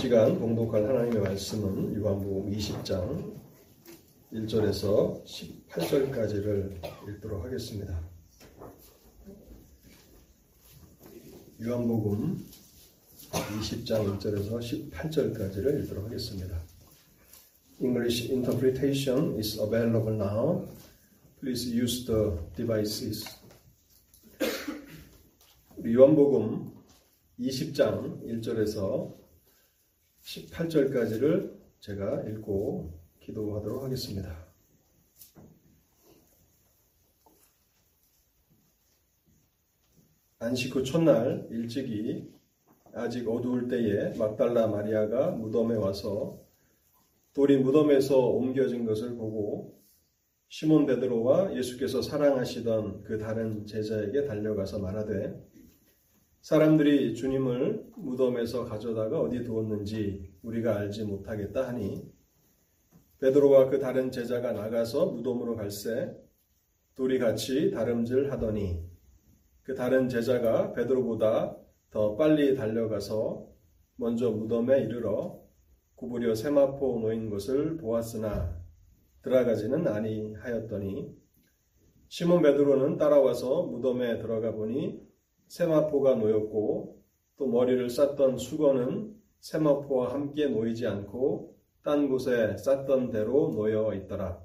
시간 봉독할 하나님의 말씀은 요한복음 20장 1절에서 18절까지를 읽도록 하겠습니다. 요한복음 20장 1절에서 18절까지를 읽도록 하겠습니다. English interpretation is available now. Please use the devices. 요한복음 20장 1절에서 18절까지를 제가 읽고 기도하도록 하겠습니다. 안식 후 첫날 일찍이 아직 어두울 때에 막달라 마리아가 무덤에 와서 돌이 무덤에서 옮겨진 것을 보고 시몬 베드로와 예수께서 사랑하시던 그 다른 제자에게 달려가서 말하되 사람들이 주님을 무덤에서 가져다가 어디 두었는지 우리가 알지 못하겠다 하니 베드로와 그 다른 제자가 나가서 무덤으로 갈새 둘이 같이 다름질 하더니 그 다른 제자가 베드로보다 더 빨리 달려가서 먼저 무덤에 이르러 구부려 세마포 놓인 것을 보았으나 들어가지는 아니하였더니 시몬 베드로는 따라와서 무덤에 들어가 보니 세마포가 놓였고 또 머리를 쌌던 수건은 세마포와 함께 놓이지 않고 딴 곳에 쌌던 대로 놓여 있더라.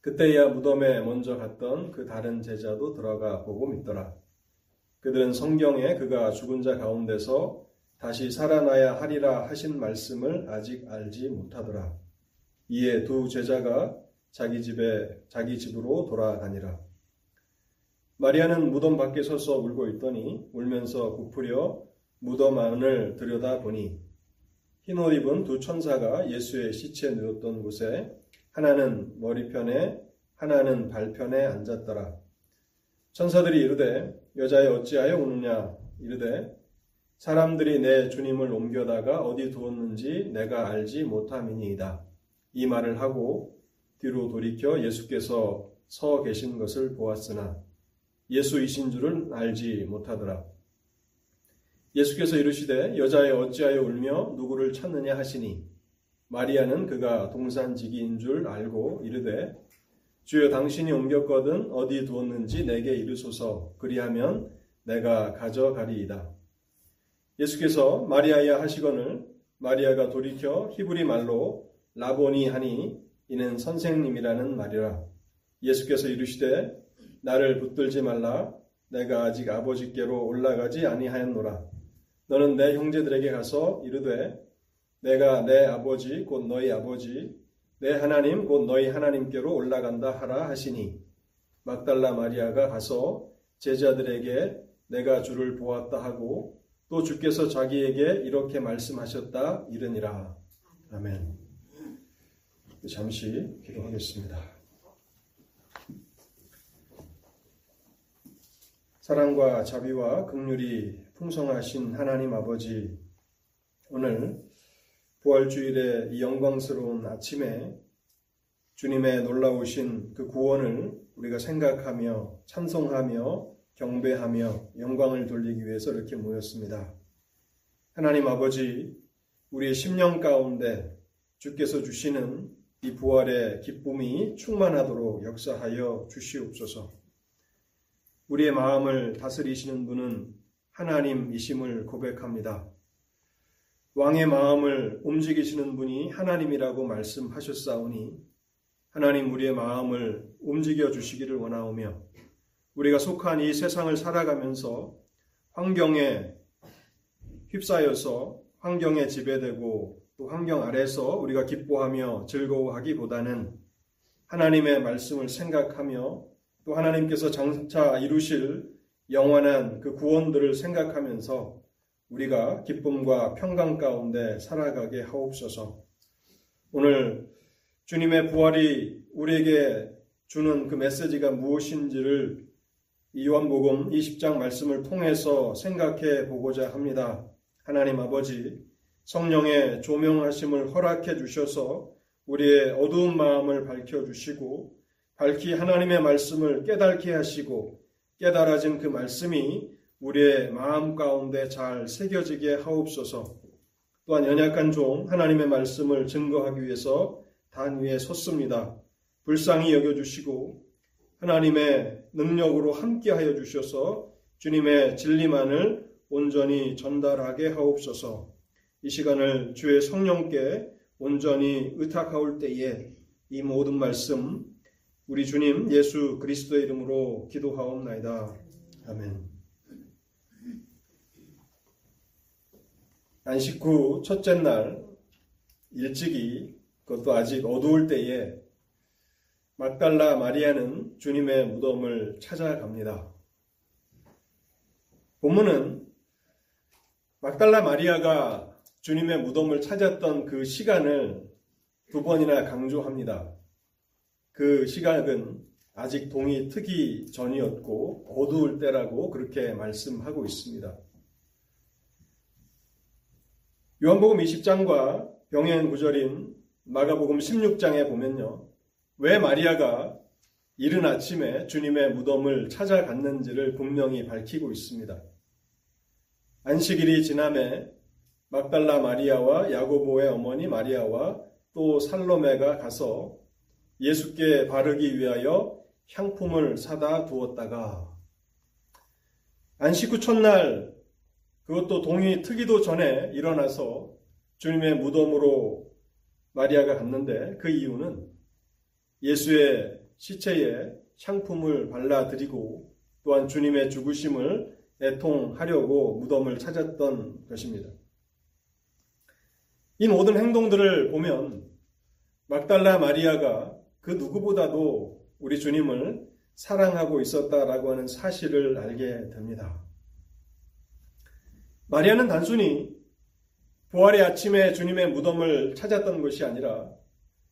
그때야 무덤에 먼저 갔던 그 다른 제자도 들어가 보고 믿더라. 그들은 성경에 그가 죽은 자 가운데서 다시 살아나야 하리라 하신 말씀을 아직 알지 못하더라. 이에 두 제자가 자기 집에 자기 집으로 돌아가니라. 마리아는 무덤 밖에 서서 울고 있더니 울면서 부풀려 무덤 안을 들여다 보니 흰옷 입은 두 천사가 예수의 시체 누웠던 곳에 하나는 머리편에 하나는 발편에 앉았더라. 천사들이 이르되 여자여 어찌하여 우느냐 이르되 사람들이 내 주님을 옮겨다가 어디 두었는지 내가 알지 못함이니이다. 이 말을 하고 뒤로 돌이켜 예수께서 서 계신 것을 보았으나 예수이신 줄은 알지 못하더라. 예수께서 이르시되 여자의 어찌하여 울며 누구를 찾느냐 하시니 마리아는 그가 동산지기인 줄 알고 이르되 주여 당신이 옮겼거든 어디 두었는지 내게 이르소서 그리하면 내가 가져가리이다. 예수께서 마리아야 하시거늘 마리아가 돌이켜 히브리 말로 라보니 하니 이는 선생님이라는 말이라. 예수께서 이르시되 나를 붙들지 말라. 내가 아직 아버지께로 올라가지 아니하였노라. 너는 내 형제들에게 가서 이르되 내가 내 아버지 곧 너희 아버지 내 하나님 곧 너희 하나님께로 올라간다 하라 하시니 막달라 마리아가 가서 제자들에게 내가 주를 보았다 하고 또 주께서 자기에게 이렇게 말씀하셨다 이르니라. 아멘. 잠시 기도하겠습니다. 사랑과 자비와 긍휼이 풍성하신 하나님 아버지, 오늘 부활주일의 이 영광스러운 아침에 주님의 놀라우신 그 구원을 우리가 생각하며 찬송하며 경배하며 영광을 돌리기 위해서 이렇게 모였습니다. 하나님 아버지, 우리의 심령 가운데 주께서 주시는 이 부활의 기쁨이 충만하도록 역사하여 주시옵소서. 우리의 마음을 다스리시는 분은 하나님이심을 고백합니다. 왕의 마음을 움직이시는 분이 하나님이라고 말씀하셨사오니 하나님 우리의 마음을 움직여 주시기를 원하오며 우리가 속한 이 세상을 살아가면서 환경에 휩싸여서 환경에 지배되고 또 환경 아래서 우리가 기뻐하며 즐거워하기보다는 하나님의 말씀을 생각하며 또 하나님께서 장차 이루실 영원한 그 구원들을 생각하면서 우리가 기쁨과 평강 가운데 살아가게 하옵소서. 오늘 주님의 부활이 우리에게 주는 그 메시지가 무엇인지를 이요한복음 20장 말씀을 통해서 생각해 보고자 합니다. 하나님 아버지, 성령의 조명하심을 허락해 주셔서 우리의 어두운 마음을 밝혀 주시고 밝히 하나님의 말씀을 깨닫게 하시고 깨달아진 그 말씀이 우리의 마음 가운데 잘 새겨지게 하옵소서. 또한 연약한 종 하나님의 말씀을 증거하기 위해서 단 위에 섰습니다. 불쌍히 여겨주시고 하나님의 능력으로 함께하여 주셔서 주님의 진리만을 온전히 전달하게 하옵소서. 이 시간을 주의 성령께 온전히 의탁하올 때에 이 모든 말씀 우리 주님 예수 그리스도의 이름으로 기도하옵나이다. 아멘. 안식 후 첫째 날 일찍이 그것도 아직 어두울 때에 막달라 마리아는 주님의 무덤을 찾아갑니다. 본문은 막달라 마리아가 주님의 무덤을 찾았던 그 시간을 두 번이나 강조합니다. 그 시각은 아직 동이 트기 전이었고 어두울 때라고 그렇게 말씀하고 있습니다. 요한복음 20장과 병행 구절인 마가복음 16장에 보면요. 왜 마리아가 이른 아침에 주님의 무덤을 찾아갔는지를 분명히 밝히고 있습니다. 안식일이 지남에 막달라 마리아와 야고보의 어머니 마리아와 또 살로메가 가서 예수께 바르기 위하여 향품을 사다 두었다가 안식 후 첫날 그것도 동이 트기도 전에 일어나서 주님의 무덤으로 마리아가 갔는데 그 이유는 예수의 시체에 향품을 발라드리고 또한 주님의 죽으심을 애통하려고 무덤을 찾았던 것입니다. 이 모든 행동들을 보면 막달라 마리아가 그 누구보다도 우리 주님을 사랑하고 있었다라고 하는 사실을 알게 됩니다. 마리아는 단순히 부활의 아침에 주님의 무덤을 찾았던 것이 아니라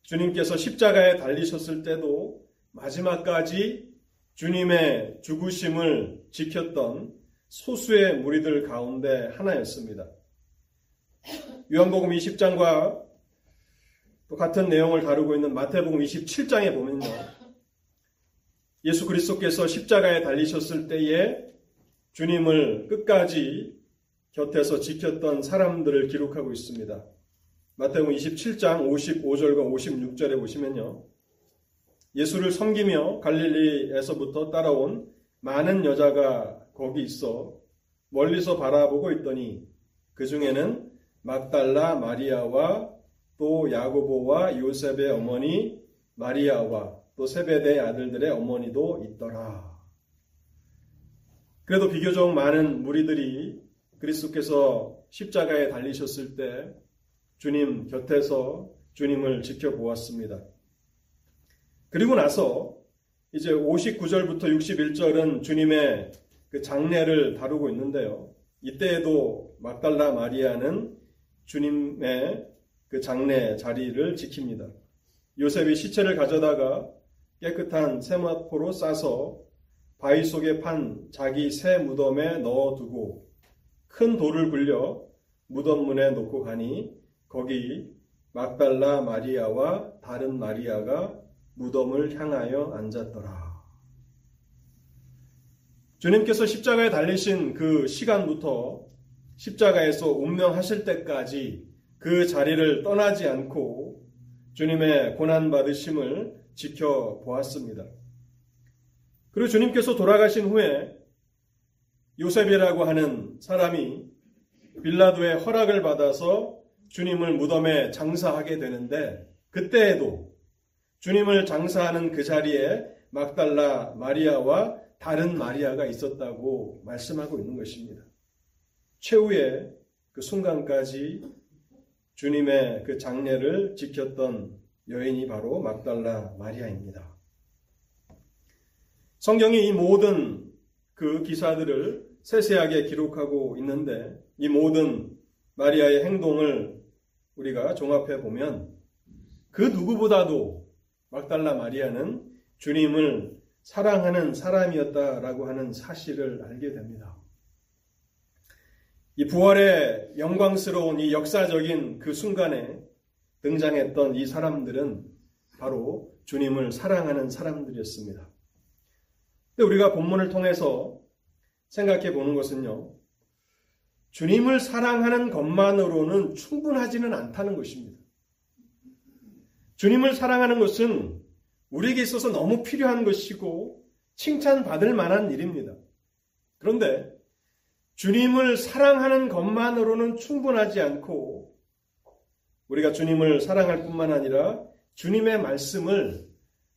주님께서 십자가에 달리셨을 때도 마지막까지 주님의 죽으심을 지켰던 소수의 무리들 가운데 하나였습니다. 요한복음 20장과 같은 내용을 다루고 있는 마태복음 27장에 보면요. 예수 그리스도께서 십자가에 달리셨을 때에 주님을 끝까지 곁에서 지켰던 사람들을 기록하고 있습니다. 마태복음 27장 55절과 56절에 보시면요. 예수를 섬기며 갈릴리에서부터 따라온 많은 여자가 거기 있어 멀리서 바라보고 있더니 그 중에는 막달라 마리아와 또 야고보와 요셉의 어머니 마리아와 또 세베대 아들들의 어머니도 있더라. 그래도 비교적 많은 무리들이 그리스도께서 십자가에 달리셨을 때 주님 곁에서 주님을 지켜보았습니다. 그리고 나서 이제 59절부터 61절은 주님의 그 장례를 다루고 있는데요. 이때에도 막달라 마리아는 주님의 그 장례 자리를 지킵니다. 요셉이 시체를 가져다가 깨끗한 세마포로 싸서 바위 속에 판 자기 새 무덤에 넣어두고 큰 돌을 굴려 무덤 문에 놓고 가니 거기 막달라 마리아와 다른 마리아가 무덤을 향하여 앉았더라. 주님께서 십자가에 달리신 그 시간부터 십자가에서 운명하실 때까지 그 자리를 떠나지 않고 주님의 고난받으심을 지켜보았습니다. 그리고 주님께서 돌아가신 후에 요셉이라고 하는 사람이 빌라도의 허락을 받아서 주님을 무덤에 장사하게 되는데 그때에도 주님을 장사하는 그 자리에 막달라 마리아와 다른 마리아가 있었다고 말씀하고 있는 것입니다. 최후의 그 순간까지 주님의 그 장례를 지켰던 여인이 바로 막달라 마리아입니다. 성경이 이 모든 그 기사들을 세세하게 기록하고 있는데 이 모든 마리아의 행동을 우리가 종합해 보면 그 누구보다도 막달라 마리아는 주님을 사랑하는 사람이었다라고 하는 사실을 알게 됩니다. 이 부활의 영광스러운 이 역사적인 그 순간에 등장했던 이 사람들은 바로 주님을 사랑하는 사람들이었습니다. 근데 우리가 본문을 통해서 생각해 보는 것은요. 주님을 사랑하는 것만으로는 충분하지는 않다는 것입니다. 주님을 사랑하는 것은 우리에게 있어서 너무 필요한 것이고 칭찬받을 만한 일입니다. 그런데 주님을 사랑하는 것만으로는 충분하지 않고 우리가 주님을 사랑할 뿐만 아니라 주님의 말씀을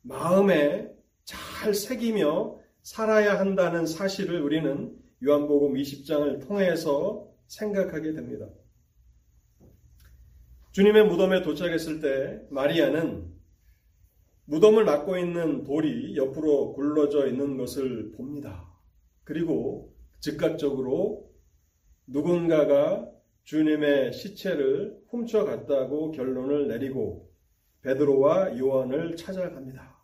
마음에 잘 새기며 살아야 한다는 사실을 우리는 요한복음 20장을 통해서 생각하게 됩니다. 주님의 무덤에 도착했을 때 마리아는 무덤을 막고 있는 돌이 옆으로 굴러져 있는 것을 봅니다. 그리고 즉각적으로 누군가가 주님의 시체를 훔쳐갔다고 결론을 내리고 베드로와 요한을 찾아갑니다.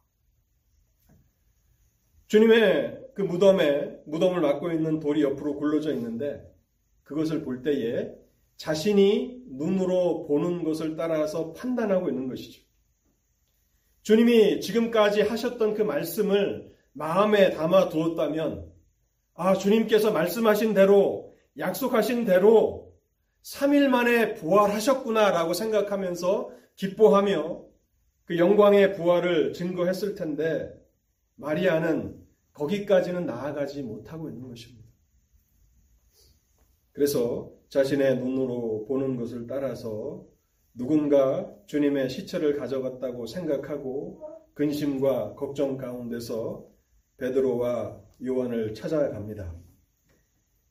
주님의 그 무덤에 무덤을 막고 있는 돌이 옆으로 굴러져 있는데 그것을 볼 때에 자신이 눈으로 보는 것을 따라서 판단하고 있는 것이죠. 주님이 지금까지 하셨던 그 말씀을 마음에 담아 두었다면, 아, 주님께서 말씀하신 대로, 약속하신 대로 3일 만에 부활하셨구나라고 생각하면서 기뻐하며 그 영광의 부활을 증거했을 텐데, 마리아는 거기까지는 나아가지 못하고 있는 것입니다. 그래서 자신의 눈으로 보는 것을 따라서 누군가 주님의 시체를 가져갔다고 생각하고 근심과 걱정 가운데서 베드로와 요한을 찾아갑니다.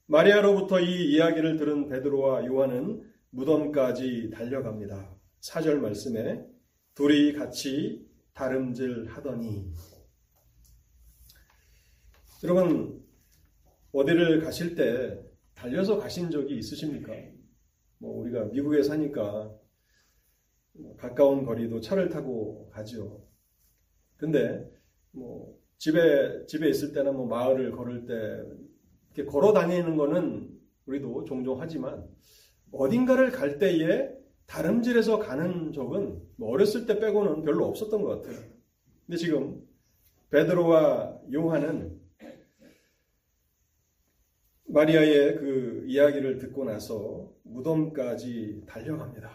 마리아로부터 이 이야기를 들은 베드로와 요한은 무덤까지 달려갑니다. 사절 말씀에 둘이 같이 다름질 하더니 여러분 어디를 가실 때 달려서 가신 적이 있으십니까? 뭐 우리가 미국에 사니까 가까운 거리도 차를 타고 가죠. 근데 뭐 집에 집에 있을 때나 뭐 마을을 걸을 때 이렇게 걸어 다니는 거는 우리도 종종 하지만 어딘가를 갈 때에 다름질해서 가는 적은 뭐 어렸을 때 빼고는 별로 없었던 것 같아요. 근데 지금 베드로와 요한은 마리아의 그 이야기를 듣고 나서 무덤까지 달려갑니다.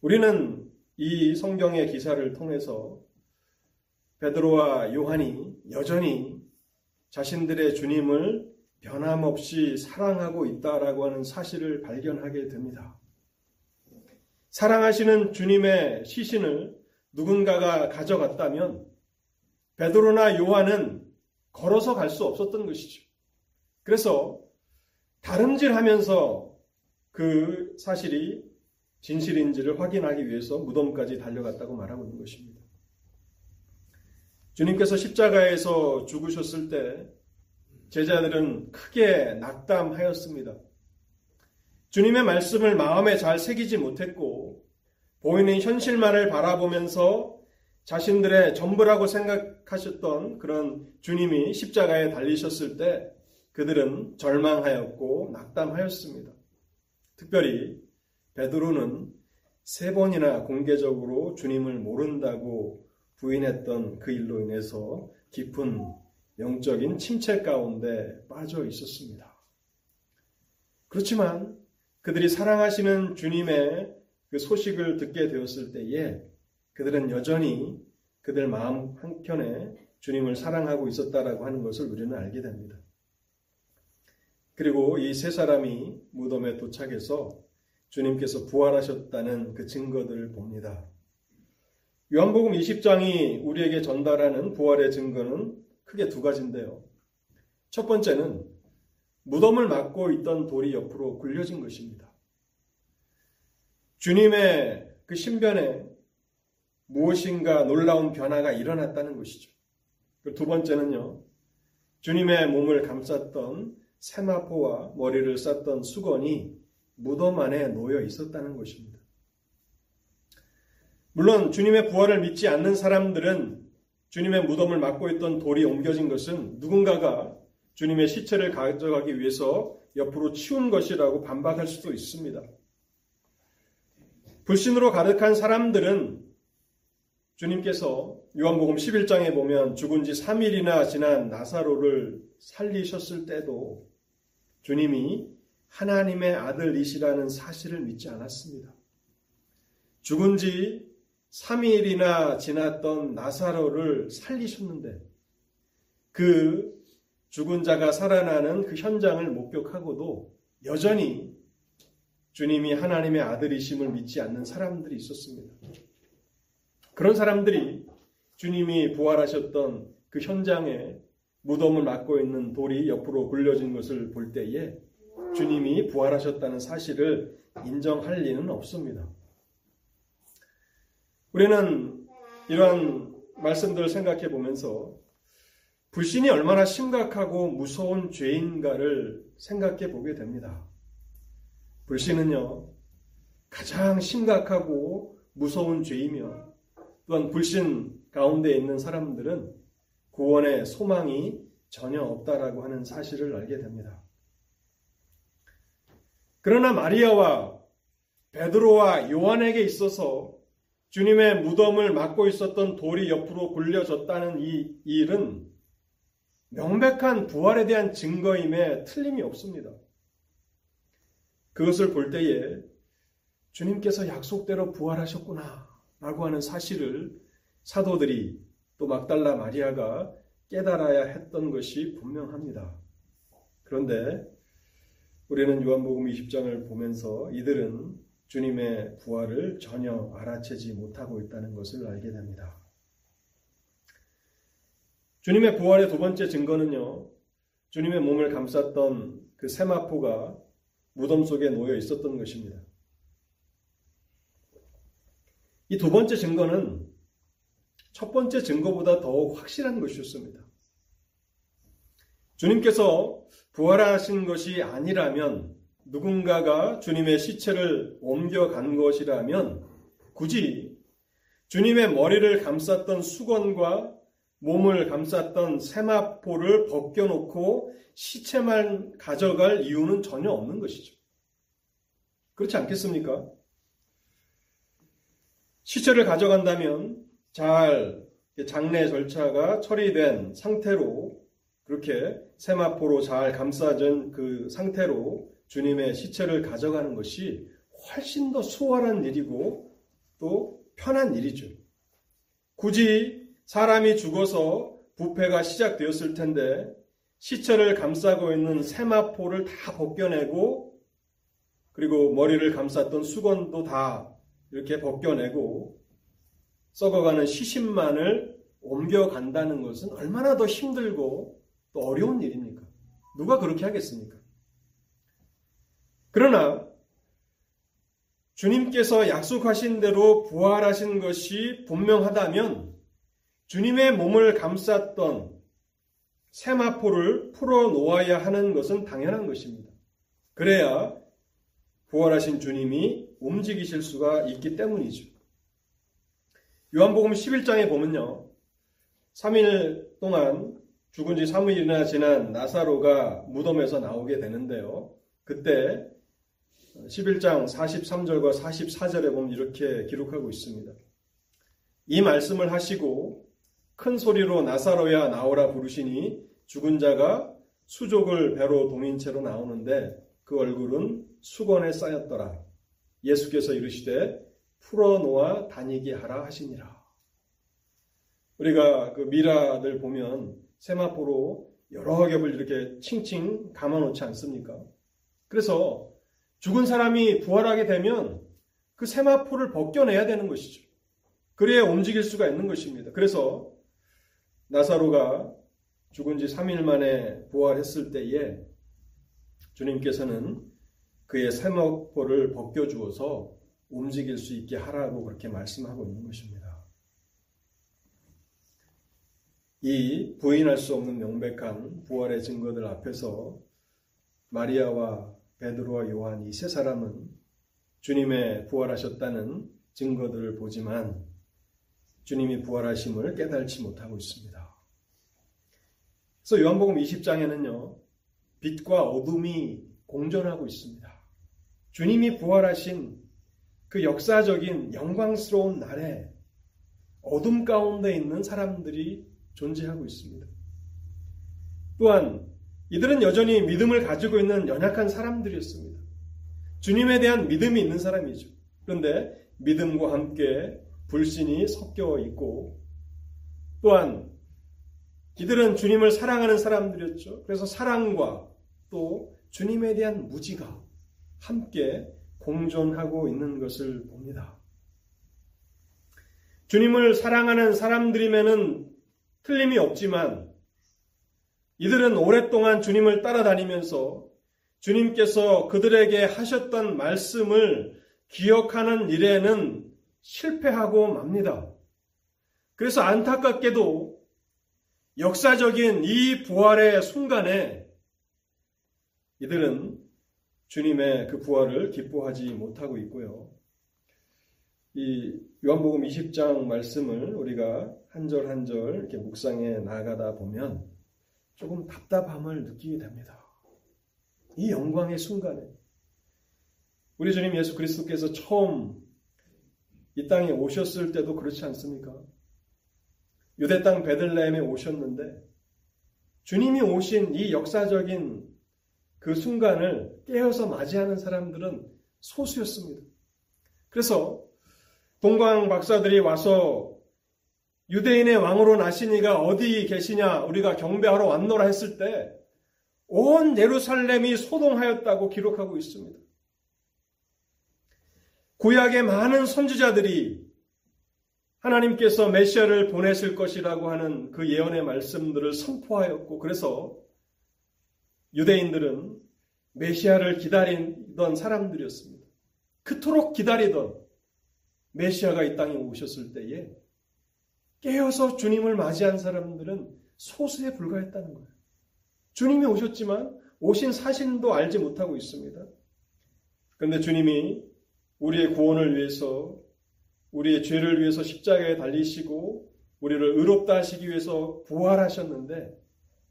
우리는 이 성경의 기사를 통해서 베드로와 요한이 여전히 자신들의 주님을 변함없이 사랑하고 있다라고 하는 사실을 발견하게 됩니다. 사랑하시는 주님의 시신을 누군가가 가져갔다면 베드로나 요한은 걸어서 갈 수 없었던 것이죠. 그래서 다름질하면서 그 사실이 진실인지를 확인하기 위해서 무덤까지 달려갔다고 말하고 있는 것입니다. 주님께서 십자가에서 죽으셨을 때 제자들은 크게 낙담하였습니다. 주님의 말씀을 마음에 잘 새기지 못했고 보이는 현실만을 바라보면서 자신들의 전부라고 생각하셨던 그런 주님이 십자가에 달리셨을 때 그들은 절망하였고 낙담하였습니다. 특별히 베드로는 세 번이나 공개적으로 주님을 모른다고 부인했던 그 일로 인해서 깊은 영적인 침체 가운데 빠져 있었습니다. 그렇지만 그들이 사랑하시는 주님의 그 소식을 듣게 되었을 때에 그들은 여전히 그들 마음 한켠에 주님을 사랑하고 있었다라고 하는 것을 우리는 알게 됩니다. 그리고 이 세 사람이 무덤에 도착해서 주님께서 부활하셨다는 그 증거들을 봅니다. 요한복음 20장이 우리에게 전달하는 부활의 증거는 크게 두 가지인데요. 첫 번째는 무덤을 막고 있던 돌이 옆으로 굴려진 것입니다. 주님의 그 신변에 무엇인가 놀라운 변화가 일어났다는 것이죠. 두 번째는요, 주님의 몸을 감쌌던 세마포와 머리를 쌌던 수건이 무덤 안에 놓여 있었다는 것입니다. 물론 주님의 부활을 믿지 않는 사람들은 주님의 무덤을 막고 있던 돌이 옮겨진 것은 누군가가 주님의 시체를 가져가기 위해서 옆으로 치운 것이라고 반박할 수도 있습니다. 불신으로 가득한 사람들은 주님께서 요한복음 11장에 보면 죽은 지 3일이나 지난 나사로를 살리셨을 때도 주님이 하나님의 아들이시라는 사실을 믿지 않았습니다. 죽은 지 3일이나 지났던 나사로를 살리셨는데 그 죽은 자가 살아나는 그 현장을 목격하고도 여전히 주님이 하나님의 아들이심을 믿지 않는 사람들이 있었습니다. 그런 사람들이 주님이 부활하셨던 그 현장에 무덤을 막고 있는 돌이 옆으로 굴려진 것을 볼 때에 주님이 부활하셨다는 사실을 인정할 리는 없습니다. 우리는 이러한 말씀들을 생각해 보면서 불신이 얼마나 심각하고 무서운 죄인가를 생각해 보게 됩니다. 불신은요, 가장 심각하고 무서운 죄이며 또한 불신 가운데 있는 사람들은 구원의 소망이 전혀 없다라고 하는 사실을 알게 됩니다. 그러나 마리아와 베드로와 요한에게 있어서 주님의 무덤을 막고 있었던 돌이 옆으로 굴려졌다는 이 일은 명백한 부활에 대한 증거임에 틀림이 없습니다. 그것을 볼 때에 주님께서 약속대로 부활하셨구나 라고 하는 사실을 사도들이 또 막달라 마리아가 깨달아야 했던 것이 분명합니다. 그런데 우리는 요한복음 20장을 보면서 이들은 주님의 부활을 전혀 알아채지 못하고 있다는 것을 알게 됩니다. 주님의 부활의 두 번째 증거는요, 주님의 몸을 감쌌던 그 세마포가 무덤 속에 놓여 있었던 것입니다. 이 두 번째 증거는 첫 번째 증거보다 더욱 확실한 것이었습니다. 주님께서 부활하신 것이 아니라면 누군가가 주님의 시체를 옮겨간 것이라면 굳이 주님의 머리를 감쌌던 수건과 몸을 감쌌던 세마포를 벗겨놓고 시체만 가져갈 이유는 전혀 없는 것이죠. 그렇지 않겠습니까? 시체를 가져간다면 잘 장례 절차가 처리된 상태로 그렇게 세마포로 잘 감싸진 그 상태로 주님의 시체를 가져가는 것이 훨씬 더 수월한 일이고 또 편한 일이죠. 굳이 사람이 죽어서 부패가 시작되었을 텐데 시체를 감싸고 있는 세마포를 다 벗겨내고 그리고 머리를 감쌌던 수건도 다 이렇게 벗겨내고 썩어가는 시신만을 옮겨간다는 것은 얼마나 더 힘들고 또 어려운 일입니까? 누가 그렇게 하겠습니까? 그러나 주님께서 약속하신 대로 부활하신 것이 분명하다면 주님의 몸을 감쌌던 세마포를 풀어 놓아야 하는 것은 당연한 것입니다. 그래야 부활하신 주님이 움직이실 수가 있기 때문이죠. 요한복음 11장에 보면요. 3일 동안 죽은 지 3일이나 지난 나사로가 무덤에서 나오게 되는데요. 그때 11장 43절과 44절에 보면 이렇게 기록하고 있습니다. 이 말씀을 하시고 큰 소리로 나사로야 나오라 부르시니 죽은 자가 수족을 배로 동인 채로 나오는데 그 얼굴은 수건에 쌓였더라. 예수께서 이르시되 풀어놓아 다니게 하라 하시니라. 우리가 그 미라들 보면 세마포로 여러 겹을 이렇게 칭칭 감아놓지 않습니까? 그래서 죽은 사람이 부활하게 되면 그 세마포를 벗겨내야 되는 것이죠. 그래야 움직일 수가 있는 것입니다. 그래서 나사로가 죽은 지 3일 만에 부활했을 때에 주님께서는 그의 세마포를 벗겨주어서 움직일 수 있게 하라고 그렇게 말씀하고 있는 것입니다. 이 부인할 수 없는 명백한 부활의 증거들 앞에서 마리아와 베드로와 요한 이 세 사람은 주님의 부활하셨다는 증거들을 보지만 주님이 부활하심을 깨달지 못하고 있습니다. 그래서 요한복음 20장에는요, 빛과 어둠이 공존하고 있습니다. 주님이 부활하신 그 역사적인 영광스러운 날에 어둠 가운데 있는 사람들이 존재하고 있습니다. 또한 이들은 여전히 믿음을 가지고 있는 연약한 사람들이었습니다. 주님에 대한 믿음이 있는 사람이죠. 그런데 믿음과 함께 불신이 섞여 있고 또한 이들은 주님을 사랑하는 사람들이었죠. 그래서 사랑과 또 주님에 대한 무지가 함께 공존하고 있는 것을 봅니다. 주님을 사랑하는 사람들이면은 틀림이 없지만 이들은 오랫동안 주님을 따라다니면서 주님께서 그들에게 하셨던 말씀을 기억하는 일에는 실패하고 맙니다. 그래서 안타깝게도 역사적인 이 부활의 순간에 이들은 주님의 그 부활을 기뻐하지 못하고 있고요. 이 요한복음 20장 말씀을 우리가 한 절 한 절 이렇게 묵상해 나가다 보면 조금 답답함을 느끼게 됩니다. 이 영광의 순간에 우리 주님 예수 그리스도께서 처음 이 땅에 오셨을 때도 그렇지 않습니까? 유대 땅 베들레헴에 오셨는데 주님이 오신 이 역사적인 그 순간을 깨어서 맞이하는 사람들은 소수였습니다. 그래서 동광 박사들이 와서 유대인의 왕으로 나시니가 어디 계시냐 우리가 경배하러 왔노라 했을 때 온 예루살렘이 소동하였다고 기록하고 있습니다. 구약의 많은 선지자들이 하나님께서 메시아를 보내실 것이라고 하는 그 예언의 말씀들을 선포하였고 그래서 유대인들은 메시아를 기다리던 사람들이었습니다. 그토록 기다리던 메시아가 이 땅에 오셨을 때에 깨어서 주님을 맞이한 사람들은 소수에 불과했다는 거예요. 주님이 오셨지만 오신 사신도 알지 못하고 있습니다. 그런데 주님이 우리의 구원을 위해서 우리의 죄를 위해서 십자가에 달리시고 우리를 의롭다 하시기 위해서 부활하셨는데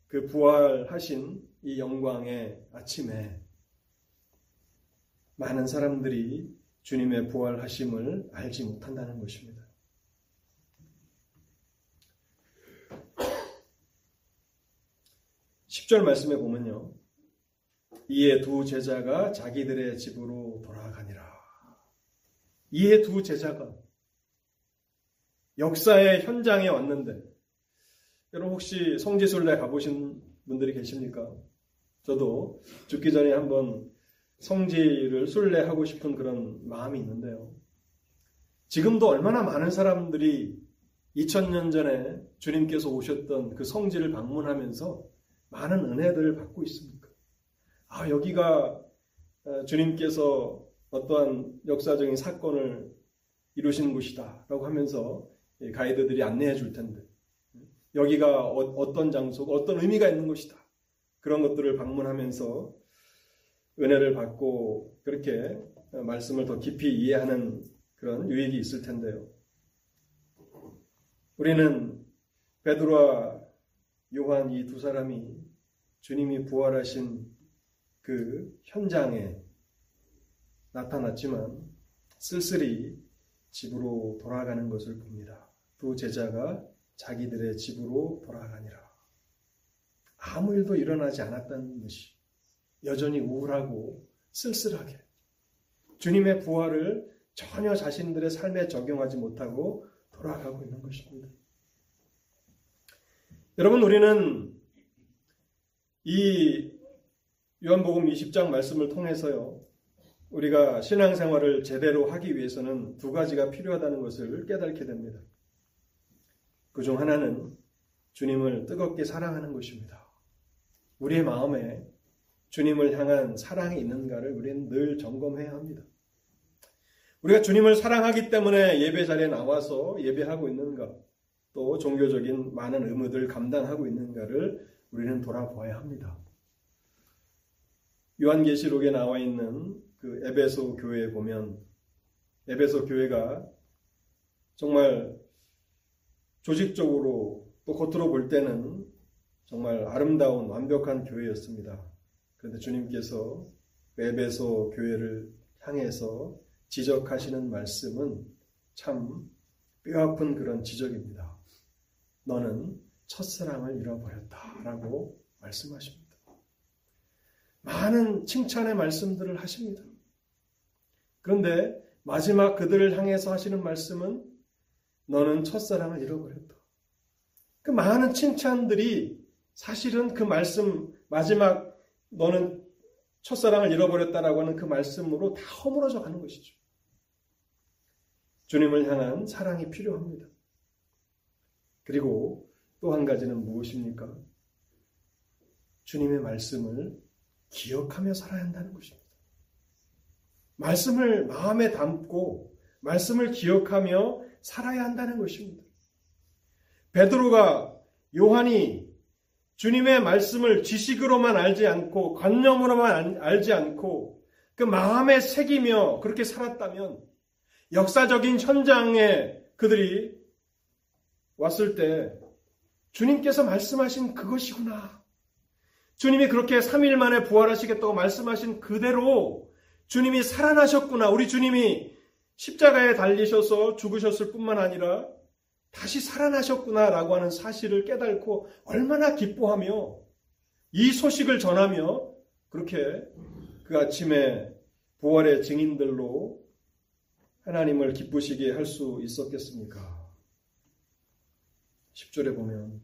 그 부활하신 이 영광의 아침에 많은 사람들이 주님의 부활하심을 알지 못한다는 것입니다. 십절 말씀에 보면요. 이에 두 제자가 자기들의 집으로 돌아가니라. 이에 두 제자가 역사의 현장에 왔는데 여러분 혹시 성지순례 가보신 분들이 계십니까? 저도 죽기 전에 한번 성지를 순례하고 싶은 그런 마음이 있는데요. 지금도 얼마나 많은 사람들이 2000년 전에 주님께서 오셨던 그 성지를 방문하면서 많은 은혜들을 받고 있습니까? 아, 여기가 어, 주님께서 어떠한 역사적인 사건을 이루신 곳이다. 라고 하면서 가이드들이 안내해 줄 텐데, 여기가 어, 떤 장소고 어떤 의미가 있는 곳이다. 그런 것들을 방문하면서 은혜를 받고 그렇게 말씀을 더 깊이 이해하는 그런 유익이 있을 텐데요. 우리는 베드로와 요한 이 두 사람이 주님이 부활하신 그 현장에 나타났지만 쓸쓸히 집으로 돌아가는 것을 봅니다. 두 제자가 자기들의 집으로 돌아가니라. 아무 일도 일어나지 않았다는 것이 여전히 우울하고 쓸쓸하게 주님의 부활을 전혀 자신들의 삶에 적용하지 못하고 돌아가고 있는 것입니다. 여러분, 우리는 이 요한복음 20장 말씀을 통해서요, 우리가 신앙생활을 제대로 하기 위해서는 두 가지가 필요하다는 것을 깨닫게 됩니다. 그 중 하나는 주님을 뜨겁게 사랑하는 것입니다. 우리의 마음에 주님을 향한 사랑이 있는가를 우리는 늘 점검해야 합니다. 우리가 주님을 사랑하기 때문에 예배 자리에 나와서 예배하고 있는가, 또 종교적인 많은 의무들 감당하고 있는가를 우리는 돌아보아야 합니다. 요한계시록에 나와 있는 그 에베소 교회에 보면 에베소 교회가 정말 조직적으로 또 겉으로 볼 때는 정말 아름다운 완벽한 교회였습니다. 그런데 주님께서 에베소 교회를 향해서 지적하시는 말씀은 참 뼈아픈 그런 지적입니다. 너는 첫사랑을 잃어버렸다. 라고 말씀하십니다. 많은 칭찬의 말씀들을 하십니다. 그런데 마지막 그들을 향해서 하시는 말씀은 너는 첫사랑을 잃어버렸다. 그 많은 칭찬들이 사실은 그 말씀 마지막 너는 첫사랑을 잃어버렸다라고 하는 그 말씀으로 다 허물어져 가는 것이죠. 주님을 향한 사랑이 필요합니다. 그리고 또 한 가지는 무엇입니까? 주님의 말씀을 기억하며 살아야 한다는 것입니다. 말씀을 마음에 담고 말씀을 기억하며 살아야 한다는 것입니다. 베드로가 요한이 주님의 말씀을 지식으로만 알지 않고 관념으로만 알지 않고 그 마음에 새기며 그렇게 살았다면 역사적인 현장에 그들이 왔을 때 주님께서 말씀하신 그것이구나. 주님이 그렇게 3일 만에 부활하시겠다고 말씀하신 그대로 주님이 살아나셨구나. 우리 주님이 십자가에 달리셔서 죽으셨을 뿐만 아니라 다시 살아나셨구나 라고 하는 사실을 깨닫고 얼마나 기뻐하며 이 소식을 전하며 그렇게 그 아침에 부활의 증인들로 하나님을 기쁘시게 할 수 있었겠습니까? 10절에 보면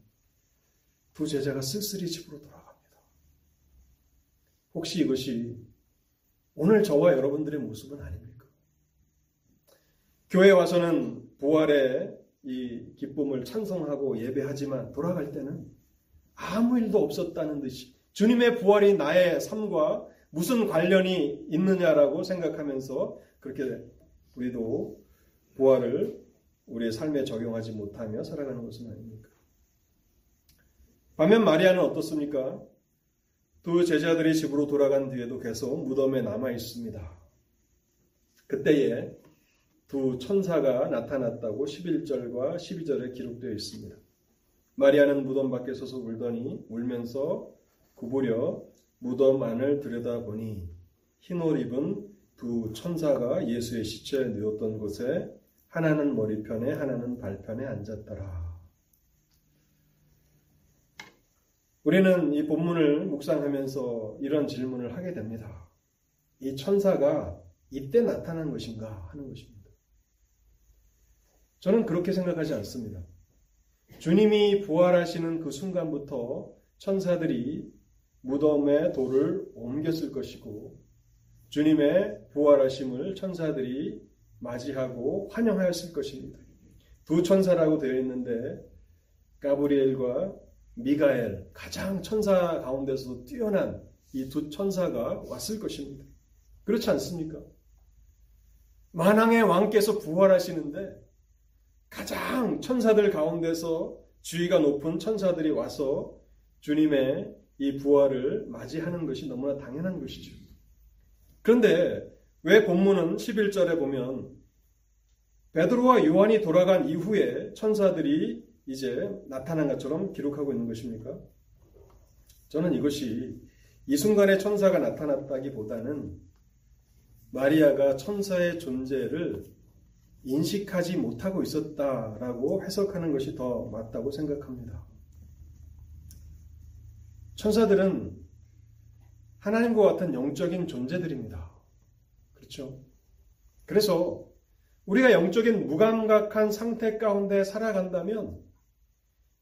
두 제자가 쓸쓸히 집으로 돌아갑니다. 혹시 이것이 오늘 저와 여러분들의 모습은 아닙니까? 교회 와서는 부활의 이 기쁨을 찬송하고 예배하지만 돌아갈 때는 아무 일도 없었다는 듯이 주님의 부활이 나의 삶과 무슨 관련이 있느냐라고 생각하면서 그렇게 우리도 부활을 우리의 삶에 적용하지 못하며 살아가는 것은 아닙니까? 반면 마리아는 어떻습니까? 두 제자들이 집으로 돌아간 뒤에도 계속 무덤에 남아 있습니다. 그때에 두 천사가 나타났다고 11절과 12절에 기록되어 있습니다. 마리아는 무덤 밖에 서서 울더니 울면서 구부려 무덤 안을 들여다보니 흰옷 입은 두 천사가 예수의 시체에 누웠던 곳에 하나는 머리편에 하나는 발편에 앉았더라. 우리는 이 본문을 묵상하면서 이런 질문을 하게 됩니다. 이 천사가 이때 나타난 것인가 하는 것입니다. 저는 그렇게 생각하지 않습니다. 주님이 부활하시는 그 순간부터 천사들이 무덤의 돌을 옮겼을 것이고 주님의 부활하심을 천사들이 맞이하고 환영하였을 것입니다. 두 천사라고 되어 있는데 가브리엘과 미가엘 가장 천사 가운데서 뛰어난 이 두 천사가 왔을 것입니다. 그렇지 않습니까? 만왕의 왕께서 부활하시는데 가장 천사들 가운데서 주의가 높은 천사들이 와서 주님의 이 부활을 맞이하는 것이 너무나 당연한 것이죠. 그런데 왜 본문은 11절에 보면 베드로와 요한이 돌아간 이후에 천사들이 이제 나타난 것처럼 기록하고 있는 것입니까? 저는 이것이 이 순간에 천사가 나타났다기보다는 마리아가 천사의 존재를 인식하지 못하고 있었다라고 해석하는 것이 더 맞다고 생각합니다. 천사들은 하나님과 같은 영적인 존재들입니다. 그렇죠? 그래서 우리가 영적인 무감각한 상태 가운데 살아간다면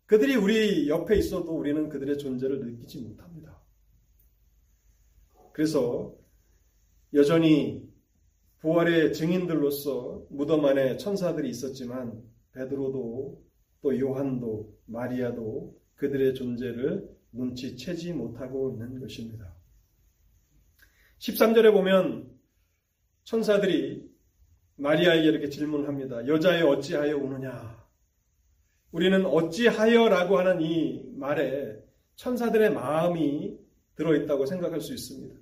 그들이 우리 옆에 있어도 우리는 그들의 존재를 느끼지 못합니다. 그래서 여전히 부활의 증인들로서 무덤 안에 천사들이 있었지만 베드로도 또 요한도 마리아도 그들의 존재를 눈치채지 못하고 있는 것입니다. 13절에 보면 천사들이 마리아에게 이렇게 질문합니다. 여자여 어찌하여 우느냐? 우리는 어찌하여라고 하는 이 말에 천사들의 마음이 들어있다고 생각할 수 있습니다.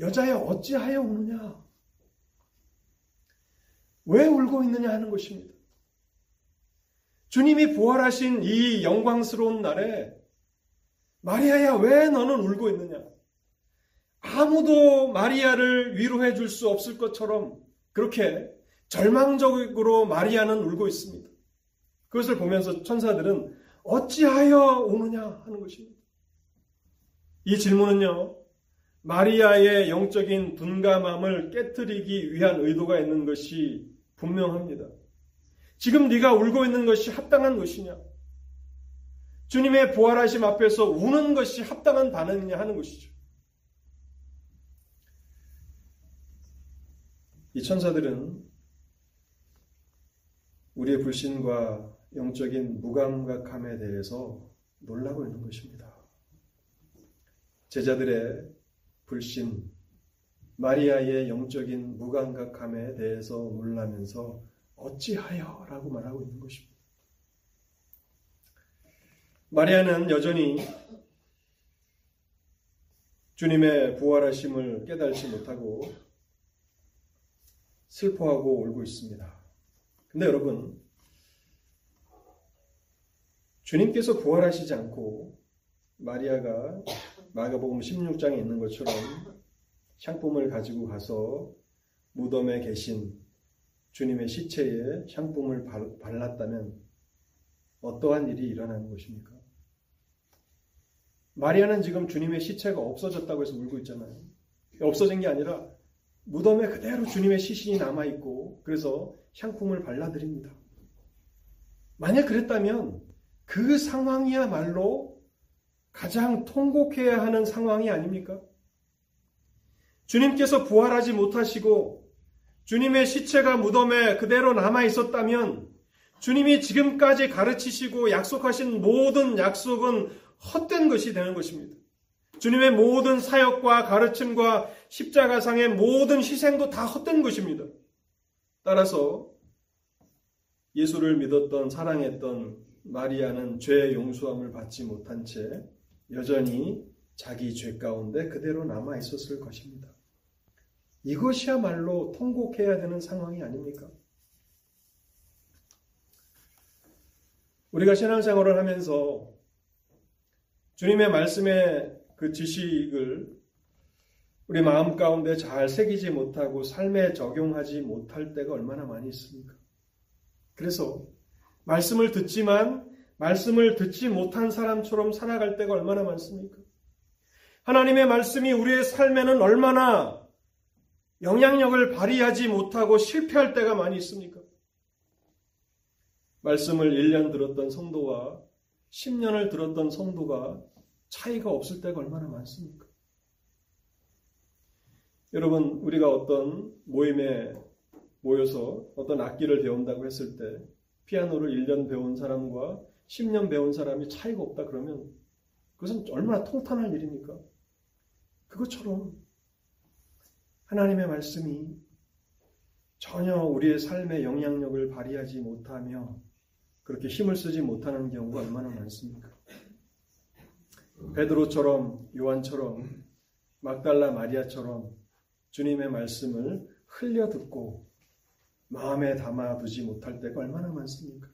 여자여 어찌하여 우느냐? 왜 울고 있느냐 하는 것입니다. 주님이 부활하신 이 영광스러운 날에 마리아야 왜 너는 울고 있느냐? 아무도 마리아를 위로해 줄 수 없을 것처럼 그렇게 절망적으로 마리아는 울고 있습니다. 그것을 보면서 천사들은 어찌하여 우느냐 하는 것입니다. 이 질문은요, 마리아의 영적인 둔감함을 깨뜨리기 위한 의도가 있는 것이 분명합니다. 지금 네가 울고 있는 것이 합당한 것이냐? 주님의 부활하심 앞에서 우는 것이 합당한 반응이냐 하는 것이죠. 이 천사들은 우리의 불신과 영적인 무감각함에 대해서 놀라고 있는 것입니다. 제자들의 불신, 마리아의 영적인 무감각함에 대해서 놀라면서 어찌하여 라고 말하고 있는 것입니다. 마리아는 여전히 주님의 부활하심을 깨달지 못하고 슬퍼하고 울고 있습니다. 근데 여러분, 주님께서 부활하시지 않고 마리아가 마가복음 16장에 있는 것처럼 향품을 가지고 가서 무덤에 계신 주님의 시체에 향품을 발랐다면 어떠한 일이 일어나는 것입니까? 마리아는 지금 주님의 시체가 없어졌다고 해서 울고 있잖아요. 없어진 게 아니라 무덤에 그대로 주님의 시신이 남아 있고 그래서 향품을 발라 드립니다. 만약 그랬다면 그 상황이야말로 가장 통곡해야 하는 상황이 아닙니까? 주님께서 부활하지 못하시고 주님의 시체가 무덤에 그대로 남아 있었다면 주님이 지금까지 가르치시고 약속하신 모든 약속은 헛된 것이 되는 것입니다. 주님의 모든 사역과 가르침과 십자가상의 모든 희생도 다 헛된 것입니다. 따라서 예수를 믿었던 사랑했던 마리아는 죄의 용서함을 받지 못한 채 여전히 자기 죄 가운데 그대로 남아 있었을 것입니다. 이것이야말로 통곡해야 되는 상황이 아닙니까? 우리가 신앙생활을 하면서 주님의 말씀의 그 지식을 우리 마음 가운데 잘 새기지 못하고 삶에 적용하지 못할 때가 얼마나 많이 있습니까? 그래서 말씀을 듣지만 말씀을 듣지 못한 사람처럼 살아갈 때가 얼마나 많습니까? 하나님의 말씀이 우리의 삶에는 얼마나 영향력을 발휘하지 못하고 실패할 때가 많이 있습니까? 말씀을 1년 들었던 성도와 10년을 들었던 성도가 차이가 없을 때가 얼마나 많습니까? 여러분, 우리가 어떤 모임에 모여서 어떤 악기를 배운다고 했을 때 피아노를 1년 배운 사람과 10년 배운 사람이 차이가 없다 그러면 그것은 얼마나 통탄할 일입니까? 그것처럼 하나님의 말씀이 전혀 우리의 삶에 영향력을 발휘하지 못하며 그렇게 힘을 쓰지 못하는 경우가 얼마나 많습니까? 베드로처럼 요한처럼 막달라 마리아처럼 주님의 말씀을 흘려 듣고 마음에 담아두지 못할 때가 얼마나 많습니까?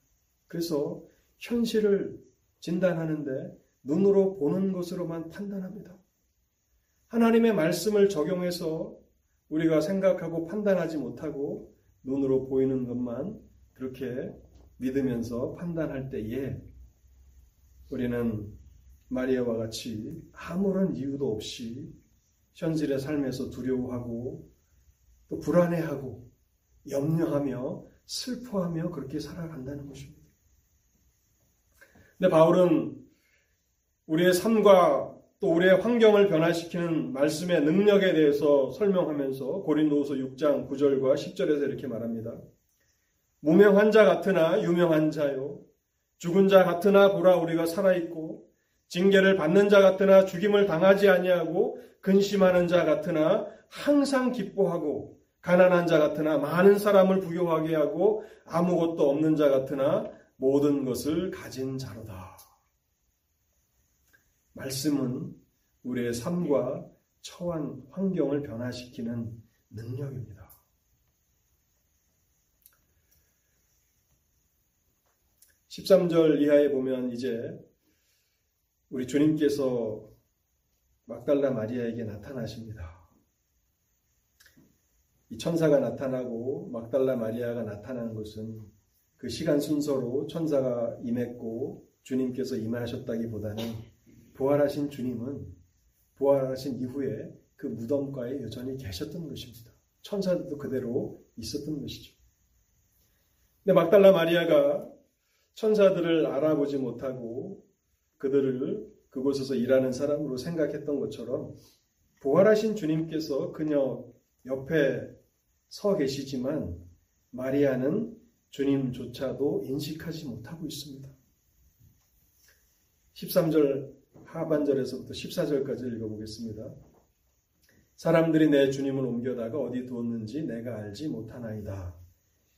그래서 현실을 진단하는데 눈으로 보는 것으로만 판단합니다. 하나님의 말씀을 적용해서 우리가 생각하고 판단하지 못하고 눈으로 보이는 것만 그렇게 믿으면서 판단할 때에 우리는 마리아와 같이 아무런 이유도 없이 현실의 삶에서 두려워하고 또 불안해하고 염려하며 슬퍼하며 그렇게 살아간다는 것입니다. 근데 바울은 우리의 삶과 또 우리의 환경을 변화시키는 말씀의 능력에 대해서 설명하면서 고린도후서 6장 9절과 10절에서 이렇게 말합니다. 무명한 자 같으나 유명한 자요 죽은 자 같으나 보라 우리가 살아 있고 징계를 받는 자 같으나 죽임을 당하지 아니하고 근심하는 자 같으나 항상 기뻐하고 가난한 자 같으나 많은 사람을 부유하게 하고 아무것도 없는 자 같으나 모든 것을 가진 자로다. 말씀은 우리의 삶과 처한 환경을 변화시키는 능력입니다. 13절 이하에 보면 이제 우리 주님께서 막달라 마리아에게 나타나십니다. 이 천사가 나타나고 막달라 마리아가 나타나는 것은 그 시간 순서로 천사가 임했고 주님께서 임하셨다기보다는 부활하신 주님은 부활하신 이후에 그그 무덤가에 여전히 계셨던 것입니다. 천사들도 그대로 있었던 것이죠. 근데 막달라 마리아가 천사들을 알아보지 못하고 그들을 그곳에서 일하는 사람으로 생각했던 것처럼 부활하신 주님께서 그녀 옆에 서 계시지만 마리아는 주님조차도 인식하지 못하고 있습니다. 13절 하반절에서부터 14절까지 읽어보겠습니다. 사람들이 내 주님을 옮겨다가 어디 두었는지 내가 알지 못하나이다.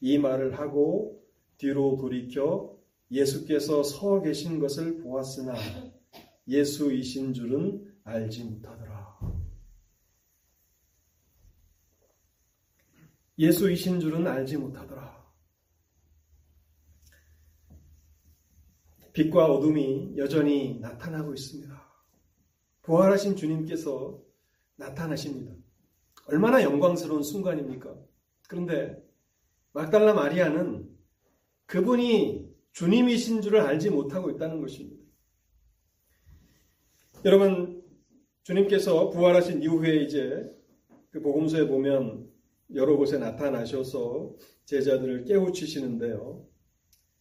이 말을 하고 뒤로 돌이켜 예수께서 서 계신 것을 보았으나 예수이신 줄은 알지 못하더라. 예수이신 줄은 알지 못하더라. 빛과 어둠이 여전히 나타나고 있습니다. 부활하신 주님께서 나타나십니다. 얼마나 영광스러운 순간입니까? 그런데 막달라 마리아는 그분이 주님이신 줄을 알지 못하고 있다는 것입니다. 여러분, 주님께서 부활하신 이후에 이제 그 복음서에 보면 여러 곳에 나타나셔서 제자들을 깨우치시는데요.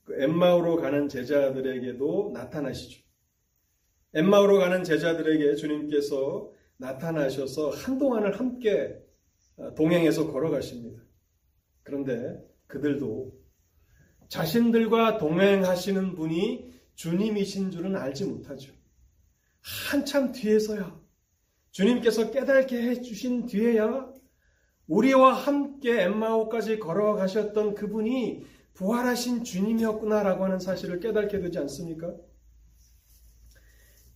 그 엠마우로 가는 제자들에게도 나타나시죠. 엠마우로 가는 제자들에게 주님께서 나타나셔서 한동안을 함께 동행해서 걸어가십니다. 그런데 그들도 자신들과 동행하시는 분이 주님이신 줄은 알지 못하죠. 한참 뒤에서야 주님께서 깨닫게 해주신 뒤에야 우리와 함께 엠마오까지 걸어가셨던 그분이 부활하신 주님이었구나라고 하는 사실을 깨닫게 되지 않습니까?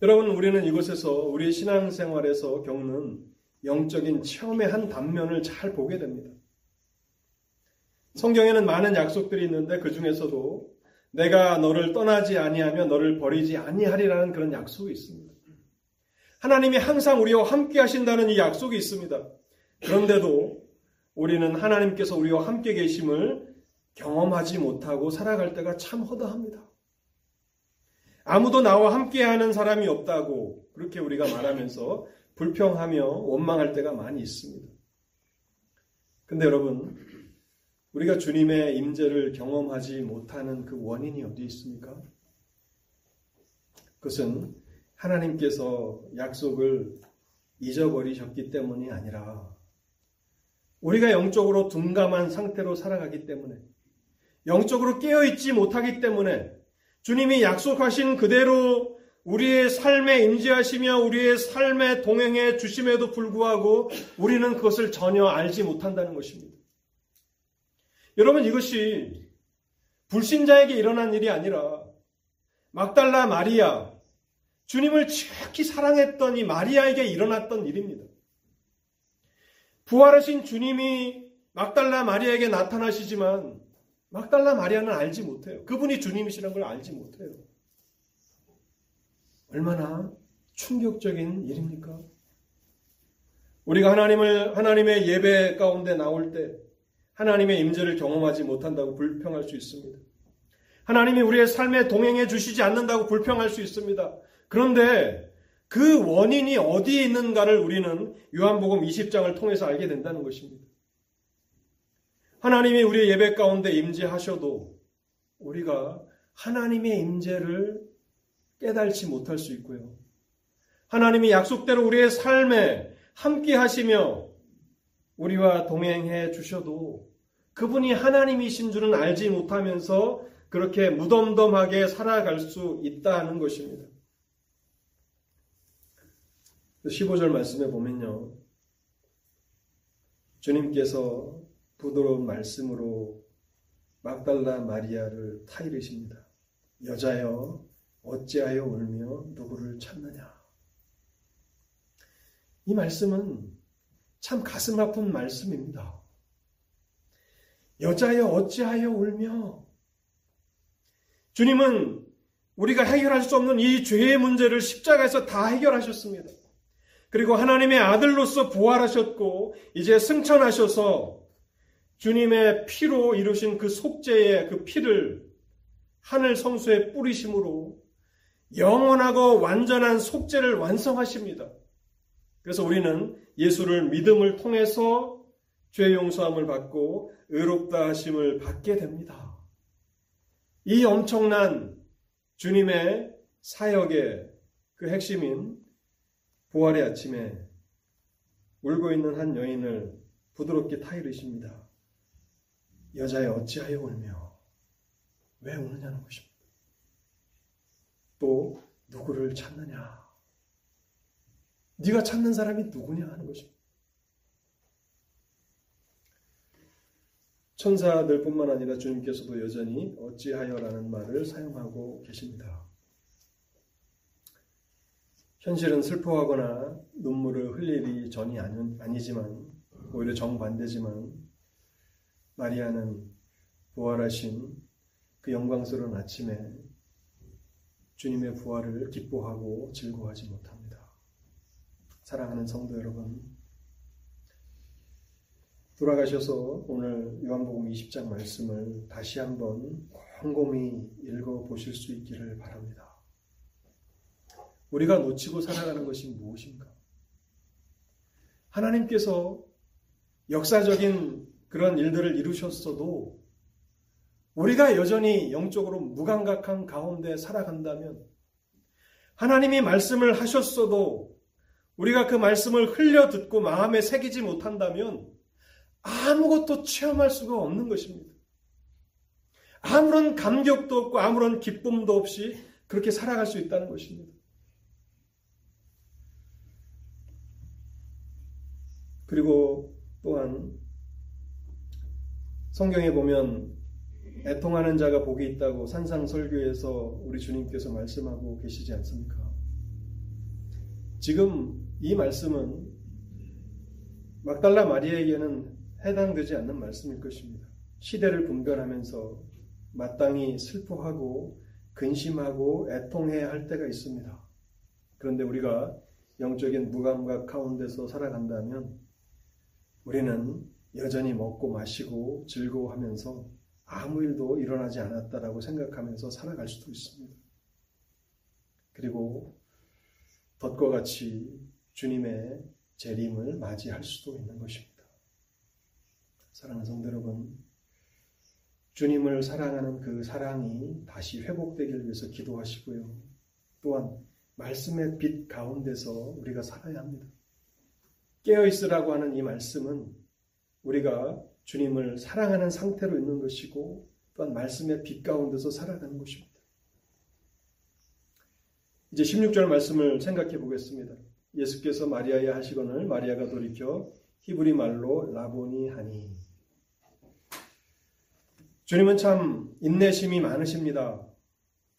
여러분, 우리는 이곳에서 우리의 신앙생활에서 겪는 영적인 체험의 한 단면을 잘 보게 됩니다. 성경에는 많은 약속들이 있는데 그 중에서도 내가 너를 떠나지 아니하며 너를 버리지 아니하리라는 그런 약속이 있습니다. 하나님이 항상 우리와 함께 하신다는 이 약속이 있습니다. 그런데도 우리는 하나님께서 우리와 함께 계심을 경험하지 못하고 살아갈 때가 참 허다합니다. 아무도 나와 함께 하는 사람이 없다고 그렇게 우리가 말하면서 불평하며 원망할 때가 많이 있습니다. 근데 여러분, 우리가 주님의 임재를 경험하지 못하는 그 원인이 어디 있습니까? 그것은 하나님께서 약속을 잊어버리셨기 때문이 아니라 우리가 영적으로 둔감한 상태로 살아가기 때문에 영적으로 깨어있지 못하기 때문에 주님이 약속하신 그대로 우리의 삶에 임재하시며 우리의 삶에 동행해 주심에도 불구하고 우리는 그것을 전혀 알지 못한다는 것입니다. 여러분 이것이 불신자에게 일어난 일이 아니라 막달라 마리아 주님을 지극히 사랑했던 이 마리아에게 일어났던 일입니다. 부활하신 주님이 막달라 마리아에게 나타나시지만 막달라 마리아는 알지 못해요. 그분이 주님이시라는 걸 알지 못해요. 얼마나 충격적인 일입니까? 우리가 하나님을 하나님의 예배 가운데 나올 때 하나님의 임재를 경험하지 못한다고 불평할 수 있습니다. 하나님이 우리의 삶에 동행해 주시지 않는다고 불평할 수 있습니다. 그런데 그 원인이 어디에 있는가를 우리는 요한복음 20장을 통해서 알게 된다는 것입니다. 하나님이 우리의 예배 가운데 임재하셔도 우리가 하나님의 임재를 깨달지 못할 수 있고요. 하나님이 약속대로 우리의 삶에 함께 하시며 우리와 동행해 주셔도 그분이 하나님이신 줄은 알지 못하면서 그렇게 무덤덤하게 살아갈 수 있다는 것입니다. 15절 말씀에 보면요. 주님께서 부드러운 말씀으로 막달라 마리아를 타이르십니다. 여자여, 어찌하여 울며 누구를 찾느냐? 이 말씀은 참 가슴 아픈 말씀입니다. 여자여, 어찌하여 울며? 주님은 우리가 해결할 수 없는 이 죄의 문제를 십자가에서 다 해결하셨습니다. 그리고 하나님의 아들로서 부활하셨고 이제 승천하셔서 주님의 피로 이루신 그 속죄의 그 피를 하늘 성수에 뿌리심으로 영원하고 완전한 속죄를 완성하십니다. 그래서 우리는 예수를 믿음을 통해서 죄 용서함을 받고 의롭다 하심을 받게 됩니다. 이 엄청난 주님의 사역의 그 핵심인 부활의 아침에 울고 있는 한 여인을 부드럽게 타이르십니다. 여자여 어찌하여 울며 왜 우느냐는 것입니다. 또 누구를 찾느냐? 네가 찾는 사람이 누구냐 하는 것입니다. 천사들뿐만 아니라 주님께서도 여전히 어찌하여라는 말을 사용하고 계십니다. 현실은 슬퍼하거나 눈물을 일이 전이 아니지만 오히려 정반대지만 마리아는 부활하신 그 영광스러운 아침에 주님의 부활을 기뻐하고 즐거워하지 못합니다. 사랑하는 성도 여러분, 돌아가셔서 오늘 요한복음 20장 말씀을 다시 한번 곰곰이 읽어 보실 수 있기를 바랍니다. 우리가 놓치고 살아가는 것이 무엇인가? 하나님께서 역사적인 그런 일들을 이루셨어도 우리가 여전히 영적으로 무감각한 가운데 살아간다면 하나님이 말씀을 하셨어도 우리가 그 말씀을 흘려 듣고 마음에 새기지 못한다면 아무것도 체험할 수가 없는 것입니다. 아무런 감격도 없고 아무런 기쁨도 없이 그렇게 살아갈 수 있다는 것입니다. 그리고 또한 성경에 보면 애통하는 자가 복이 있다고 산상설교에서 우리 주님께서 말씀하고 계시지 않습니까? 지금 이 말씀은 막달라 마리아에게는 해당되지 않는 말씀일 것입니다. 시대를 분별하면서 마땅히 슬퍼하고 근심하고 애통해야 할 때가 있습니다. 그런데 우리가 영적인 무감각 가운데서 살아간다면 우리는 여전히 먹고 마시고 즐거워하면서 아무 일도 일어나지 않았다라고 생각하면서 살아갈 수도 있습니다. 그리고 덫과 같이 주님의 재림을 맞이할 수도 있는 것입니다. 사랑하는 성도 여러분, 주님을 사랑하는 그 사랑이 다시 회복되기를 위해서 기도하시고요. 또한 말씀의 빛 가운데서 우리가 살아야 합니다. 깨어 있으라고 하는 이 말씀은 우리가 주님을 사랑하는 상태로 있는 것이고 또한 말씀의 빛 가운데서 살아가는 것입니다. 이제 16절 말씀을 생각해 보겠습니다. 예수께서 마리아에 하시거늘 마리아가 돌이켜 히브리 말로 라보니 하니 주님은 참 인내심이 많으십니다.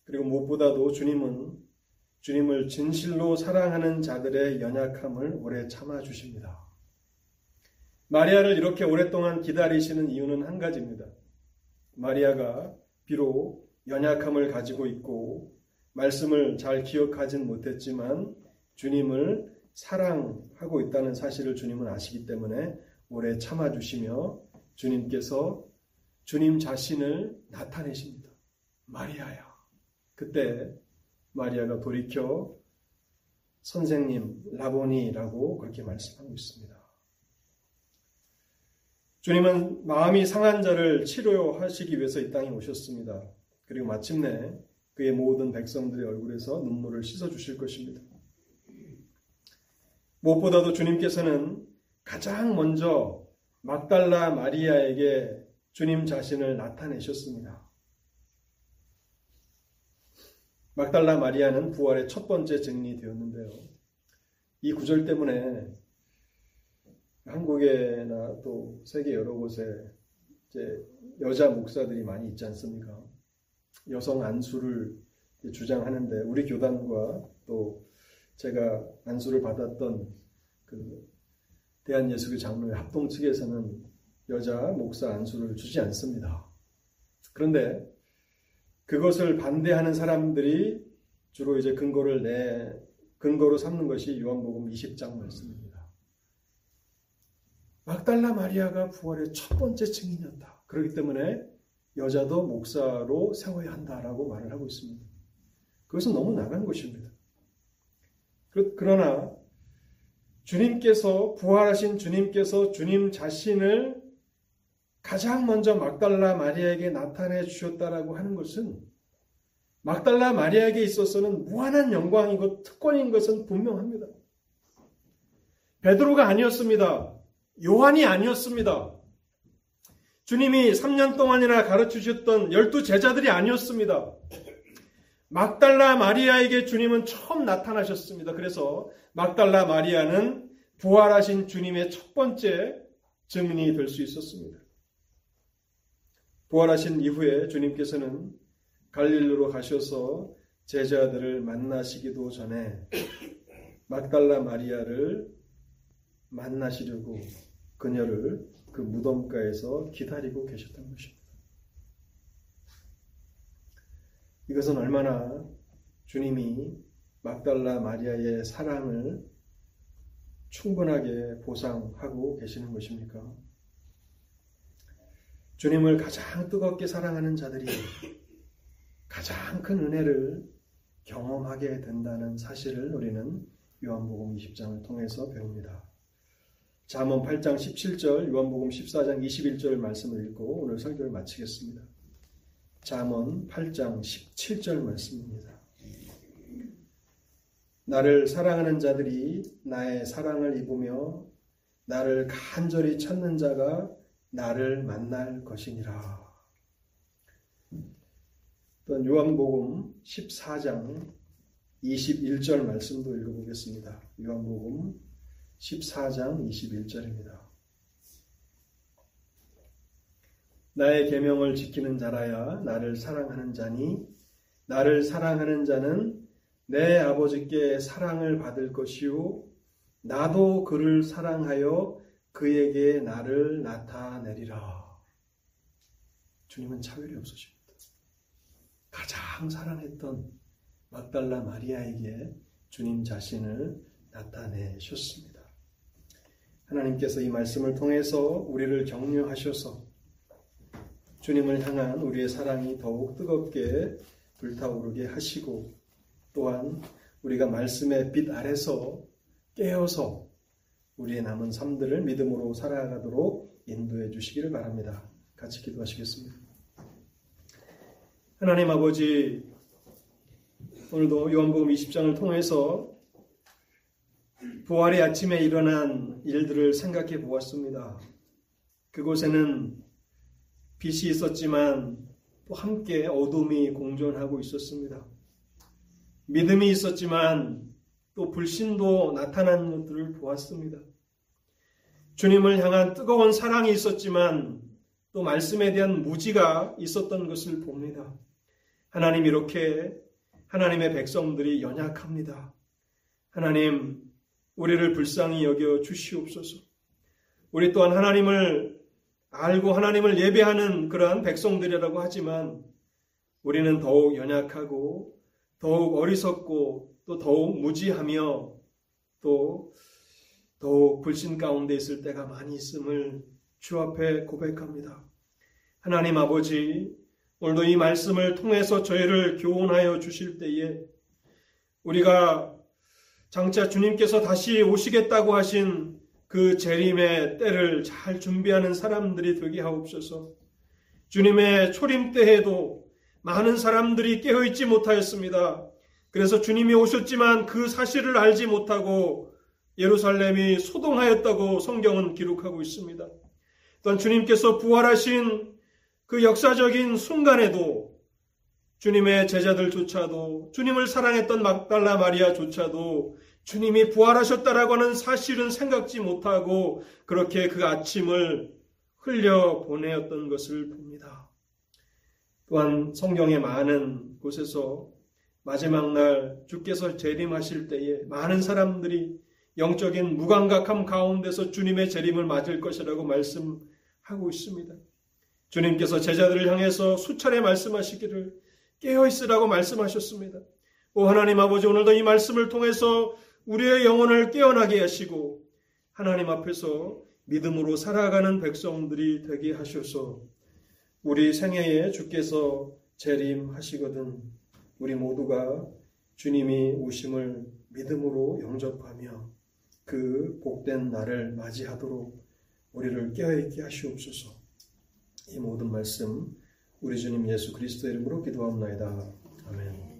그리고 무엇보다도 주님은 주님을 진실로 사랑하는 자들의 연약함을 오래 참아 주십니다. 마리아를 이렇게 오랫동안 기다리시는 이유는 한 가지입니다. 마리아가 비록 연약함을 가지고 있고 말씀을 잘 기억하진 못했지만 주님을 사랑하고 있다는 사실을 주님은 아시기 때문에 오래 참아주시며 주님께서 주님 자신을 나타내십니다. 마리아야. 그때 마리아가 돌이켜 선생님, 라보니라고 그렇게 말씀하고 있습니다. 주님은 마음이 상한 자를 치료하시기 위해서 이 땅에 오셨습니다. 그리고 마침내 그의 모든 백성들의 얼굴에서 눈물을 씻어 주실 것입니다. 무엇보다도 주님께서는 가장 먼저 막달라 마리아에게 주님 자신을 나타내셨습니다. 막달라 마리아는 부활의 첫 번째 증인이 되었는데요. 이 구절 때문에 한국에나 또 세계 여러 곳에 여자 목사들이 많이 있지 않습니까? 여성 안수를 주장하는데 우리 교단과 또 제가 안수를 받았던 그 대한예수교 장로회 합동 측에서는 여자 목사 안수를 주지 않습니다. 그런데 그것을 반대하는 사람들이 주로 이제 근거를 내 근거로 삼는 것이 요한복음 20장 말씀입니다. 막달라 마리아가 부활의 첫 번째 증인이었다. 그렇기 때문에 여자도 목사로 세워야 한다라고 말을 하고 있습니다. 그것은 너무 나간 것입니다. 그러나 주님께서 부활하신 주님께서 주님 자신을 가장 먼저 막달라 마리아에게 나타내 주셨다라고 하는 것은 막달라 마리아에게 있어서는 무한한 영광이고 특권인 것은 분명합니다. 베드로가 아니었습니다. 요한이 아니었습니다. 주님이 3년 동안이나 가르쳐 주셨던 열두 제자들이 아니었습니다. 막달라 마리아에게 주님은 처음 나타나셨습니다. 그래서 막달라 마리아는 부활하신 주님의 첫 번째 증인이 될 수 있었습니다. 부활하신 이후에 주님께서는 갈릴리로 가셔서 제자들을 만나시기도 전에 막달라 마리아를 만나시려고 그녀를 그 무덤가에서 기다리고 계셨던 것입니다. 이것은 얼마나 주님이 막달라 마리아의 사랑을 충분하게 보상하고 계시는 것입니까? 주님을 가장 뜨겁게 사랑하는 자들이 가장 큰 은혜를 경험하게 된다는 사실을 우리는 요한복음 20장을 통해서 배웁니다. 잠언 8장 17절, 요한복음 14장 21절 말씀을 읽고 오늘 설교를 마치겠습니다. 잠언 8장 17절 말씀입니다. 나를 사랑하는 자들이 나의 사랑을 입으며 나를 간절히 찾는 자가 나를 만날 것이니라. 또 요한복음 14장 21절 말씀도 읽어보겠습니다. 요한복음 14장 21절입니다. 나의 계명을 지키는 자라야 나를 사랑하는 자니 나를 사랑하는 자는 내 아버지께 사랑을 받을 것이요 나도 그를 사랑하여 그에게 나를 나타내리라. 주님은 차별이 없으십니다. 가장 사랑했던 막달라 마리아에게 주님 자신을 나타내셨습니다. 하나님께서 이 말씀을 통해서 우리를 격려하셔서 주님을 향한 우리의 사랑이 더욱 뜨겁게 불타오르게 하시고 또한 우리가 말씀의 빛 아래서 깨어서 우리의 남은 삶들을 믿음으로 살아가도록 인도해 주시기를 바랍니다. 같이 기도하시겠습니다. 하나님 아버지, 오늘도 요한복음 20장을 통해서 부활의 아침에 일어난 일들을 생각해 보았습니다. 그곳에는 빛이 있었지만 또 함께 어둠이 공존하고 있었습니다. 믿음이 있었지만 또 불신도 나타난 것들을 보았습니다. 주님을 향한 뜨거운 사랑이 있었지만 또 말씀에 대한 무지가 있었던 것을 봅니다. 하나님 이렇게 하나님의 백성들이 연약합니다. 하나님 우리를 불쌍히 여겨 주시옵소서. 우리 또한 하나님을 알고 하나님을 예배하는 그러한 백성들이라고 하지만 우리는 더욱 연약하고 더욱 어리석고 또 더욱 무지하며 또 더욱 불신 가운데 있을 때가 많이 있음을 주 앞에 고백합니다. 하나님 아버지, 오늘도 이 말씀을 통해서 저희를 교훈하여 주실 때에 우리가 장차 주님께서 다시 오시겠다고 하신 그 재림의 때를 잘 준비하는 사람들이 되게 하옵소서. 주님의 초림 때에도 많은 사람들이 깨어있지 못하였습니다. 그래서 주님이 오셨지만 그 사실을 알지 못하고 예루살렘이 소동하였다고 성경은 기록하고 있습니다. 또한 주님께서 부활하신 그 역사적인 순간에도 주님의 제자들조차도 주님을 사랑했던 막달라 마리아조차도 주님이 부활하셨다라고 하는 사실은 생각지 못하고 그렇게 그 아침을 흘려 보내었던 것을 봅니다. 또한 성경의 많은 곳에서 마지막 날 주께서 재림하실 때에 많은 사람들이 영적인 무감각함 가운데서 주님의 재림을 맞을 것이라고 말씀하고 있습니다. 주님께서 제자들을 향해서 수차례 말씀하시기를 깨어 있으라고 말씀하셨습니다. 오 하나님 아버지 오늘도 이 말씀을 통해서 우리의 영혼을 깨어나게 하시고 하나님 앞에서 믿음으로 살아가는 백성들이 되게 하셔서 우리 생애에 주께서 재림하시거든 우리 모두가 주님이 오심을 믿음으로 영접하며 그 복된 날을 맞이하도록 우리를 깨어있게 하시옵소서. 이 모든 말씀 우리 주님 예수 그리스도 이름으로 기도합나이다. 아멘.